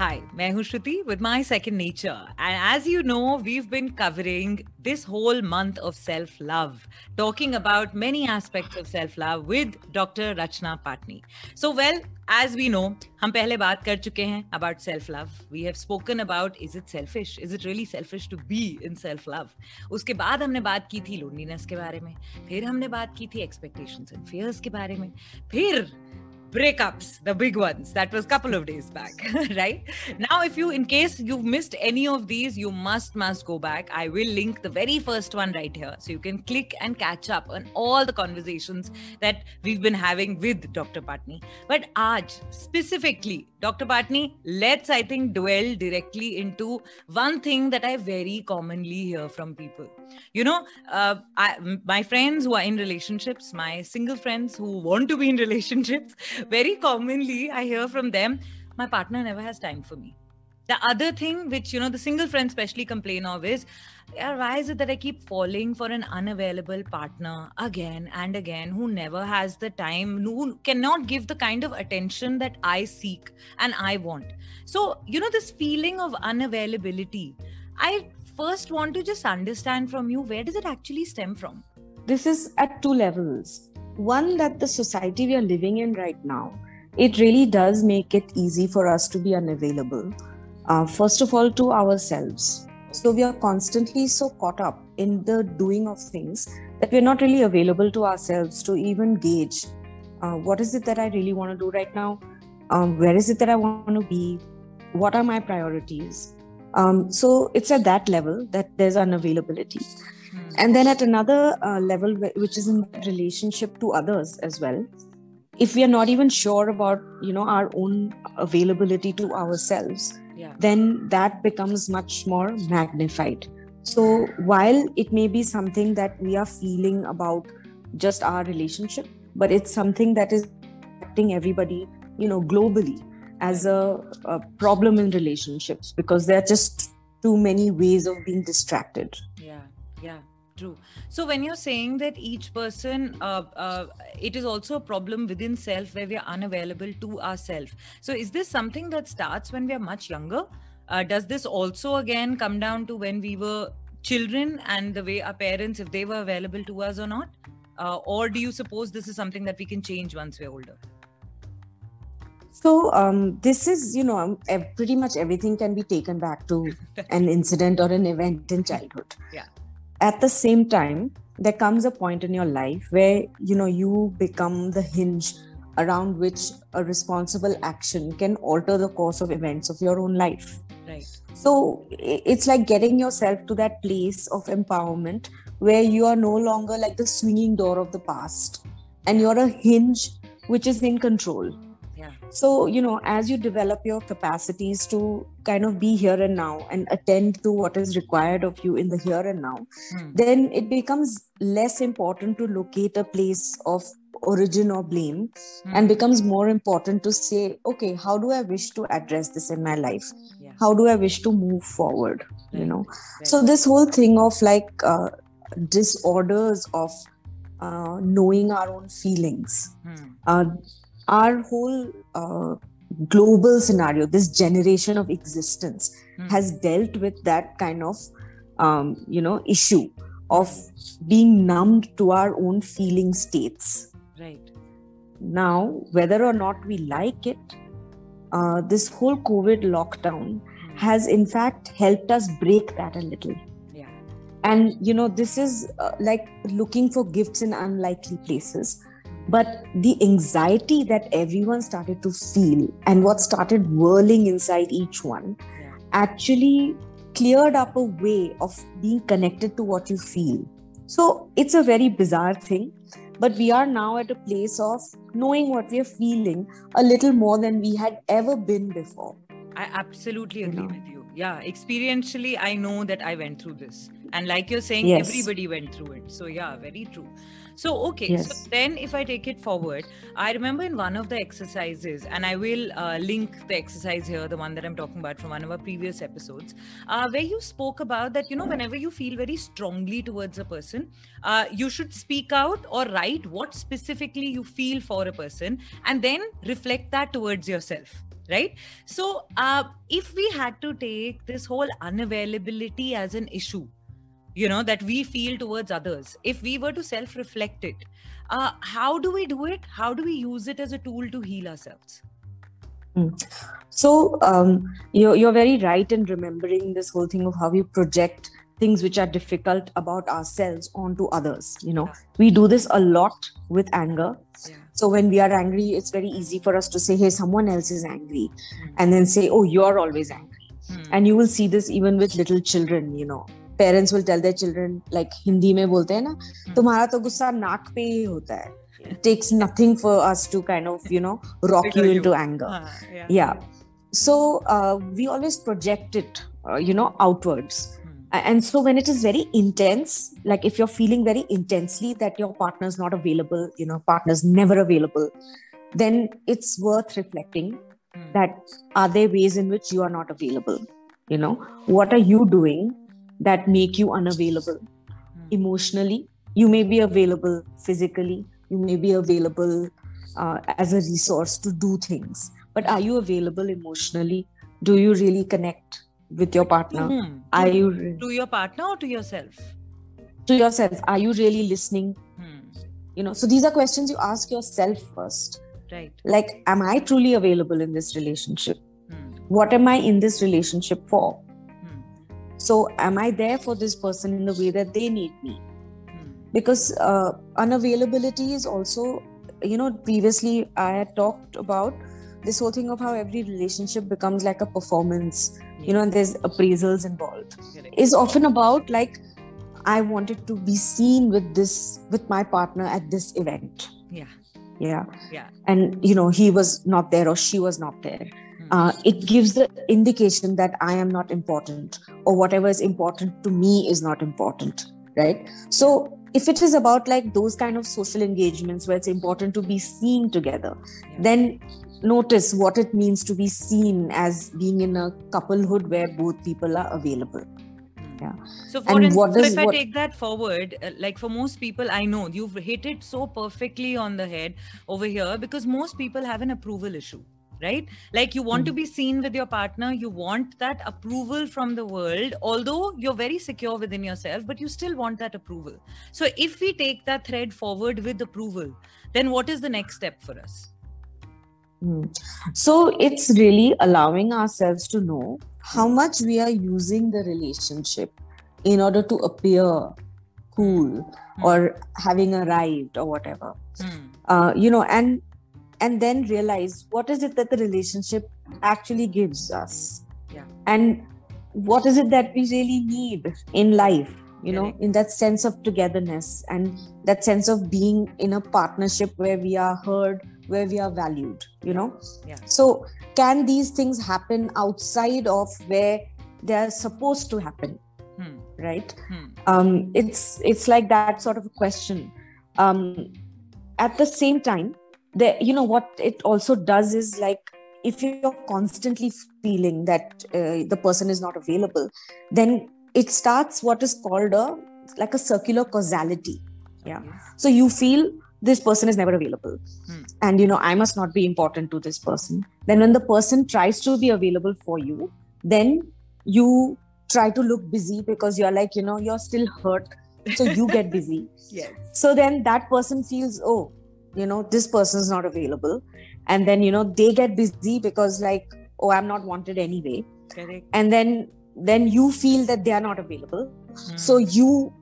Hi, मैं हूँ Shruti with my second nature and as you know we been covering this whole month of self love talking about many aspects of self love with doctor Rachna Patni so well as we know हम पहले बात कर चुके हैं about self love we have spoken about is it selfish is it really selfish to be in self love उसके बाद हमने बात की थी लोनलीनेस के बारे में. फिर हमने बात की थी एक्सपेक्टेशन एंड फेयर्स के बारे में. फिर breakups the big ones. That was couple of days back right? Now if you in case you've missed any of these you must must go back. I will link the very first one right here so you can click and catch up on all the conversations that we've been having with dr patni. But aj specifically dr patni let's i think dwell directly into one thing that i very commonly hear from people you know uh, I, my friends who are in relationships my single friends who want to be in relationships very commonly I hear from them, my partner never has time for me. The other thing which, you know, the single friends especially complain of is, yeah, why is it that I keep falling for an unavailable partner again and again who never has the time, who cannot give the kind of attention that I seek and I want? So, you know, this feeling of unavailability, I first want to just understand from you where does it actually stem from? This is at two levels. One that the society we are living in right now it really does make it easy for us to be unavailable uh, first of all to ourselves. So we are constantly so caught up in the doing of things that we're not really available to ourselves to even gauge uh, what is it that i really want to do right now? Um, where is it that i want to be? What are my priorities um, so it's at that level that there's unavailability. And then at another uh, level which is in relationship to others as well if we are not even sure about you know our own availability to ourselves yeah. then that becomes much more magnified. So while it may be something that we are feeling about just our relationship but it's something that is affecting everybody you know globally as a, a problem in relationships because there are just too many ways of being distracted. Yeah yeah true. So when you're saying that each person uh, uh, it is also a problem within self where we are unavailable to ourselves so is this something that starts when we are much younger? Uh, does this also again come down to when we were children and the way our parents if they were available to us or not? Uh, or do you suppose this is something that we can change once we're older so um, this is, you know, um, pretty much everything can be taken back to an incident or an event in childhood. Yeah. At the same time there comes a point in your life where you know you become the hinge around which a responsible action can alter the course of events of your own life. Right. So it's like getting yourself to that place of empowerment where you are no longer like the swinging door of the past and you're a hinge which is in control so you know as you develop your capacities to kind of be here and now and attend to what is required of you in the here and now mm. then it becomes less important to locate a place of origin or blame mm. and becomes more important to say okay how do i wish to address this in my life yeah. how do i wish to move forward right. you know right. so this whole thing of like uh, disorders of uh, knowing our own feelings mm. uh, our whole uh, global scenario, this generation of existence, mm. has dealt with that kind of, um, you know, issue of being numbed to our own feeling states. Right. Now, whether or not we like it, uh, this whole COVID lockdown mm. has in fact helped us break that a little. Yeah. And you know, this is uh, like looking for gifts in unlikely places but the anxiety that everyone started to feel and what started whirling inside each one yeah. actually cleared up a way of being connected to what you feel. So it's a very bizarre thing, but we are now at a place of knowing what we are feeling a little more than we had ever been before. I absolutely agree you know? with you. Yeah, experientially, I know that I went through this. And like you're saying, yes. everybody went through it. So, yeah, very true. So, okay. Yes. So then, if I take it forward, I remember in one of the exercises, and I will uh, link the exercise here, the one that I'm talking about from one of our previous episodes, uh, where you spoke about that, you know, whenever you feel very strongly towards a person, uh, you should speak out or write what specifically you feel for a person and then reflect that towards yourself right so uh, if we had to take this whole unavailability as an issue you know that we feel towards others if we were to self reflect it uh, how do we do it how do we use it as a tool to heal ourselves So um, you're, you're very right in remembering this whole thing of how we project things which are difficult about ourselves onto others. You know, we do this a lot with anger. yeah So when we are angry, it's very easy for us to say, "Hey, someone else is angry," Hmm. and then say, "Oh, you're always angry." Hmm. And you will see this even with little children. You know, parents will tell their children, like Hindi में बोलते हैं ना, तुम्हारा तो गुस्सा नाक पे ही होता है. It takes nothing for us to kind of, you know, rock you Trigger you. into anger. Ah, yeah. Yeah. So uh, we always project it, uh, you know, outwards. Hmm. A- And so when it is very intense, like if you're feeling very intensely that your partner is not available, you know, partner's never available, then it's worth reflecting Hmm. that are there ways in which you are not available? You know, what are you doing that make you unavailable Hmm. emotionally? You may be available physically, you may be available uh, as a resource to do things, but are you available emotionally? Do you really connect with your partner? whom? Are To- you re- to your partner or to yourself to yourself? Are you really listening? Hmm. You know, so these are questions you ask yourself first. right Like, am I truly available in this relationship? Hmm. What am I in this relationship for? So, am I there for this person in the way that they need me? Hmm. Because uh, unavailability is also, you know, previously I had talked about this whole thing of how every relationship becomes like a performance, you know, and there's appraisals involved. Is often about like, I wanted to be seen with this, with my partner at this event. yeah Yeah. Yeah. And, you know, he was not there or she was not there. Uh, it gives the indication that I am not important or whatever is important to me is not important. Right. So, if it is about like those kind of social engagements where it's important to be seen together, then notice what it means to be seen as being in a couplehood where both people are available. Hmm. Yeah. So, for And instance, what does- if I what- take that forward, uh, like for most people, I know you've hit it so perfectly on the head over here because most people have an approval issue, right? Like you want to be seen with your partner, you want that approval from the world, although you're very secure within yourself, but you still want that approval. So, if we take that thread forward with approval, then what is the next step for us? Hmm. So it's really allowing ourselves to know how much we are using the relationship in order to appear cool Hmm. or having arrived or whatever. Hmm. Uh, you know, and and then realize what is it that the relationship actually gives us, Yeah. and what is it that we really need in life. You know, in that sense of togetherness and that sense of being in a partnership where we are heard, where we are valued. You know, Yeah. so, can these things happen outside of where they are supposed to happen? Hmm. Right? Hmm. Um, it's it's like that sort of a question. Um, at the same time, the you know what it also does is like if you're constantly feeling that uh, the person is not available, then it starts what is called a like a circular causality. Yeah. So you feel this person is never available. Hmm. And you know, I must not be important to this person. Then when the person tries to be available for you, then you try to look busy because you're like, you know, you're still hurt. So you get busy. Yes. So then that person feels, oh, you know, this person's not available. And then, you know, they get busy because like, oh, I'm not wanted anyway. Correct. And then then you feel that they are not available so Hmm. you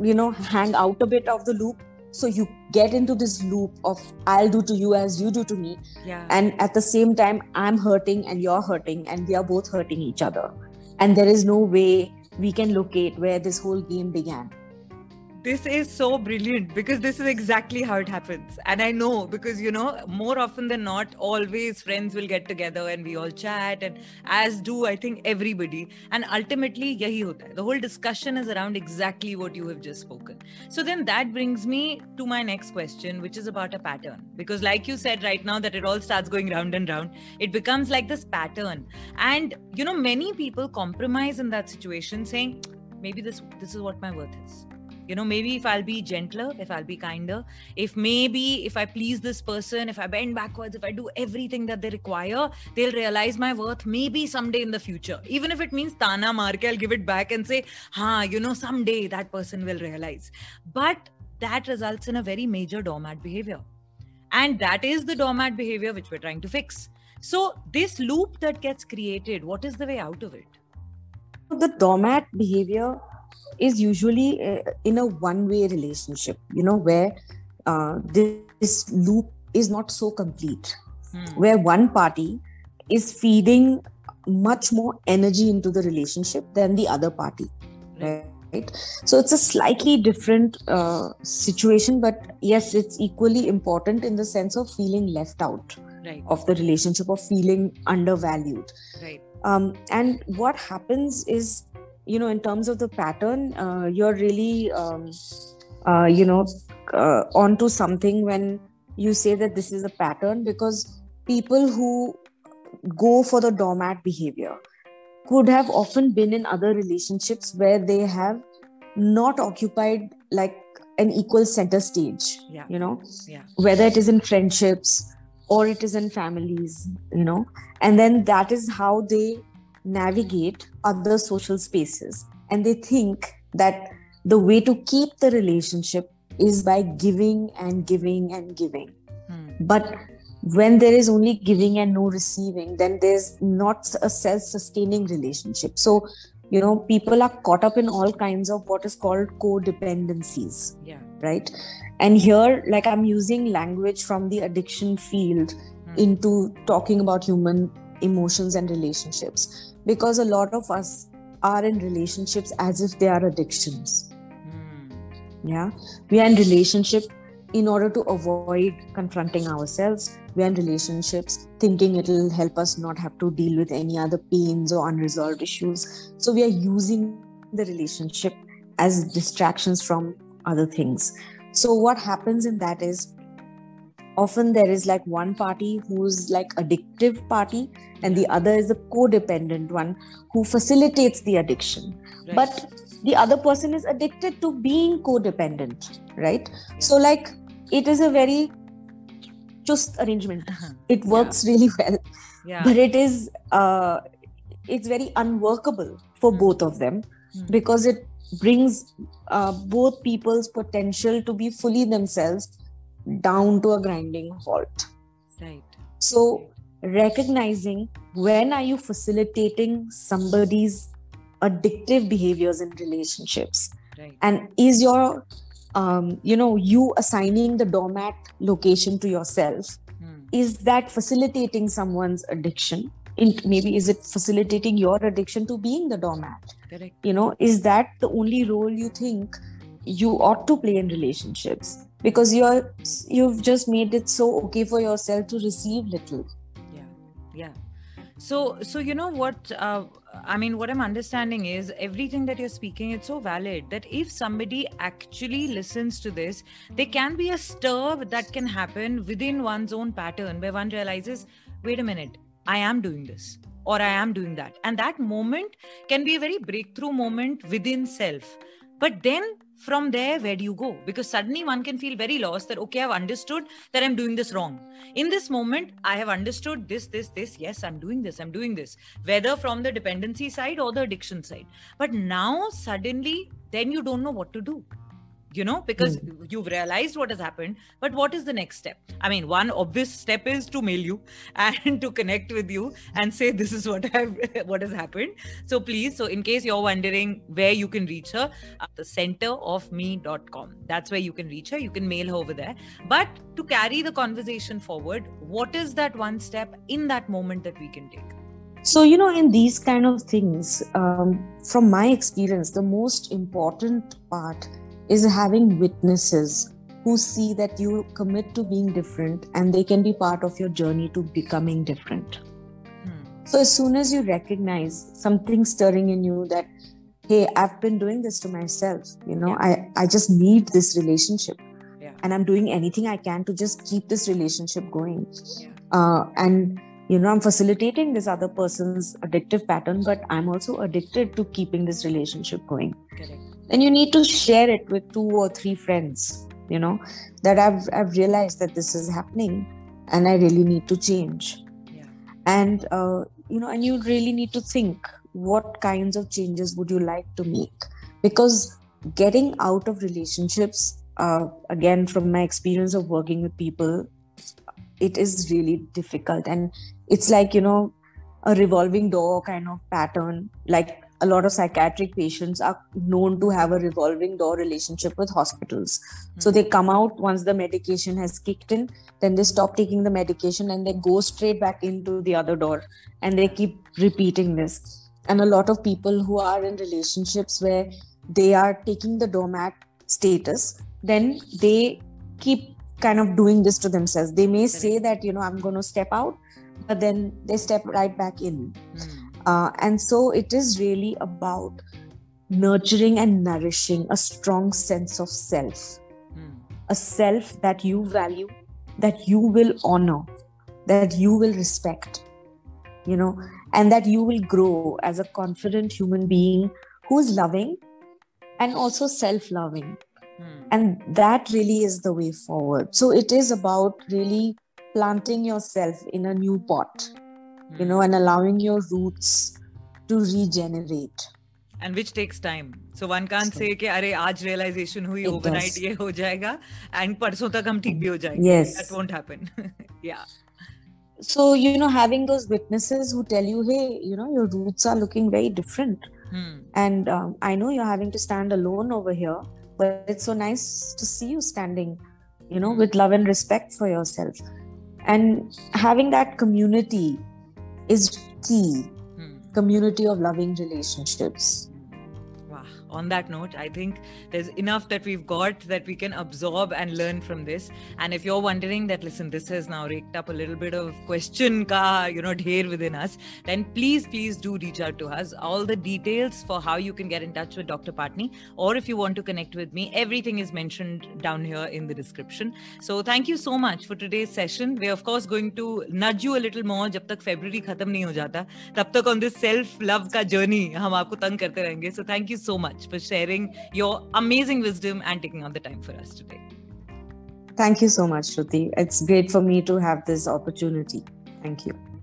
you know hang out a bit of the loop so you get into this loop of i'll do to you as you do to me yeah. and at the same time i'm hurting and you're hurting and we are both hurting each other and there is no way we can locate where this whole game began this is so brilliant because this is exactly how it happens. And I know because, you know, more often than not, always friends will get together and we all chat, and as do, I think, everybody. And ultimately, yahi hota the whole discussion is around exactly what you have just spoken. So then that brings me to my next question, which is about a pattern. Because, like you said right now, that it all starts going round and round, it becomes like this pattern. And, you know, many people compromise in that situation saying, maybe this this is what my worth is you know maybe if i'll be gentler if i'll be kinder if maybe if i please this person if i bend backwards if i do everything that they require they'll realize my worth maybe someday in the future. Even if it means tana marke i'll give it back and say ha you know someday that person will realize. But that results in a very major doormat behavior. And that is the doormat behavior which we're trying to fix. So this loop that gets created what is the way out of it? The doormat behavior is usually uh, in a one way relationship you know where uh, this, this, loop is not so complete hmm. where one party is feeding much more energy into the relationship than the other party right, right? so it's a slightly different uh, situation but yes it's equally important in the sense of feeling left out right. of the relationship of feeling undervalued right um, and what happens is you know in terms of the pattern uh, you're really um, uh, you know uh, onto something when you say that this is a pattern because people who go for the doormat behavior could have often been in other relationships where they have not occupied like an equal center stage yeah. you know yeah. whether it is in friendships or it is in families you know and then that is how they navigate other social spaces. And they think that the way to keep the relationship is by giving and giving and giving. Hmm. but when there is only giving and no receiving then there's not a self-sustaining relationship. So you know people are caught up in all kinds of what is called codependencies yeah. right? And here like i'm using language from the addiction field hmm. into talking about human emotions and relationships because a lot of us are in relationships as if they are addictions. Mm. yeah. We are in relationship in order to avoid confronting ourselves. We are in relationships thinking it'll help us not have to deal with any other pains or unresolved issues. So we are using the relationship as distractions from other things. So what happens in that is often there is like one party who's like addictive party and the other is the codependent one who facilitates the addiction right. but the other person is addicted to being codependent right yeah. so like it is a very just arrangement uh-huh. it works yeah. really well yeah. but it is uh, it's very unworkable for mm. both of them mm. because it brings uh, both people's potential to be fully themselves down to a grinding halt. Right. So, recognizing when are you facilitating somebody's addictive behaviors in relationships right. and is your um, you know you assigning the doormat location to yourself hmm. is that facilitating someone's addiction in, maybe is it facilitating your addiction to being the doormat Correct. you know is that the only role you think you ought to play in relationships because you're you've just made it so okay for yourself to receive little. Yeah yeah. So so you know what uh, i mean what i'm understanding is everything that you're speaking it's so valid that if somebody actually listens to this there can be a stir that can happen within one's own pattern where one realizes wait a minute i am doing this or i am doing that. And that moment can be a very breakthrough moment within self. But then from there where do you go? Because suddenly one can feel very lost that okay i've understood that i'm doing this wrong. In this moment i have understood this this this. Yes i'm doing this i'm doing this. Whether from the dependency side or the addiction side. But now suddenly then you don't know what to do you know because mm. you've realized what has happened but what is the next step? I mean one obvious step is to mail you and to connect with you and say this is what i've what has happened. So please so in case you're wondering where you can reach her uh, the center of me.com that's where you can reach her. You can mail her over there. But to carry the conversation forward what is that one step in that moment that we can take? So you know in these kind of things um, from my experience the most important part is having witnesses who see that you commit to being different and they can be part of your journey to becoming different. Hmm. So, as soon as you recognize something stirring in you that, hey, I've been doing this to myself, you know, yeah. I, I just need this relationship yeah. and I'm doing anything I can to just keep this relationship going. Yeah. Uh, and you know i'm facilitating this other person's addictive pattern but i'm also addicted to keeping this relationship going Correct. And you need to share it with two or three friends you know that i've i've realized that this is happening and i really need to change. Yeah. and uh, you know and you really need to think what kinds of changes would you like to make? Because getting out of relationships uh, again from my experience of working with people it is really difficult. And it's like you know a revolving door kind of pattern. Like a lot of psychiatric patients are known to have a revolving door relationship with hospitals. Mm-hmm. So they come out once the medication has kicked in, then they stop taking the medication and they go straight back into the other door and they keep repeating this. And a lot of people who are in relationships where they are taking the doormat status, then they keep kind of doing this to themselves. They may say that, you know, I'm going to step out, but then they step right back in. Mm uh, and so it is really about nurturing and nourishing a strong sense of self, mm. a self that you value, that you will honor, that you will respect, you know, and that you will grow as a confident human being who's loving and also self loving. Mm. And that really is the way forward. So it is about really planting yourself in a new pot you know, and allowing your roots to regenerate. And which takes time. So one can't so, say कि अरे आज realization हुई overnight ये हो जाएगा and परसों तक हम ठीक भी हो जाएंगे. Yes. That won't happen. yeah. So you know, having those witnesses who tell you, hey, you know, your roots are looking very different, hmm. and um, I know you're having to stand alone over here, but it's so nice to see you standing, you know, hmm. with love and respect for yourself, and having that community is key hmm. community of loving relationships on that note, I think there's enough that we've got that we can absorb and learn from this. And if you're wondering that, listen, this has now raked up a little bit of question ka, you know, here within us, then please, please do reach out to us. All the details for how you can get in touch with Dr. Patni, or if you want to connect with me, everything is mentioned down here in the description. So thank you so much for today's session. We're of course going to nudge you a little more जब तक February खत्म नहीं हो जाता तब तक on this self love का journey हम आपको तंग करते रहेंगे. So thank you so much for sharing your amazing wisdom and taking out the time for us today. Thank you so much, Shruti. It's great for me to have this opportunity. Thank you.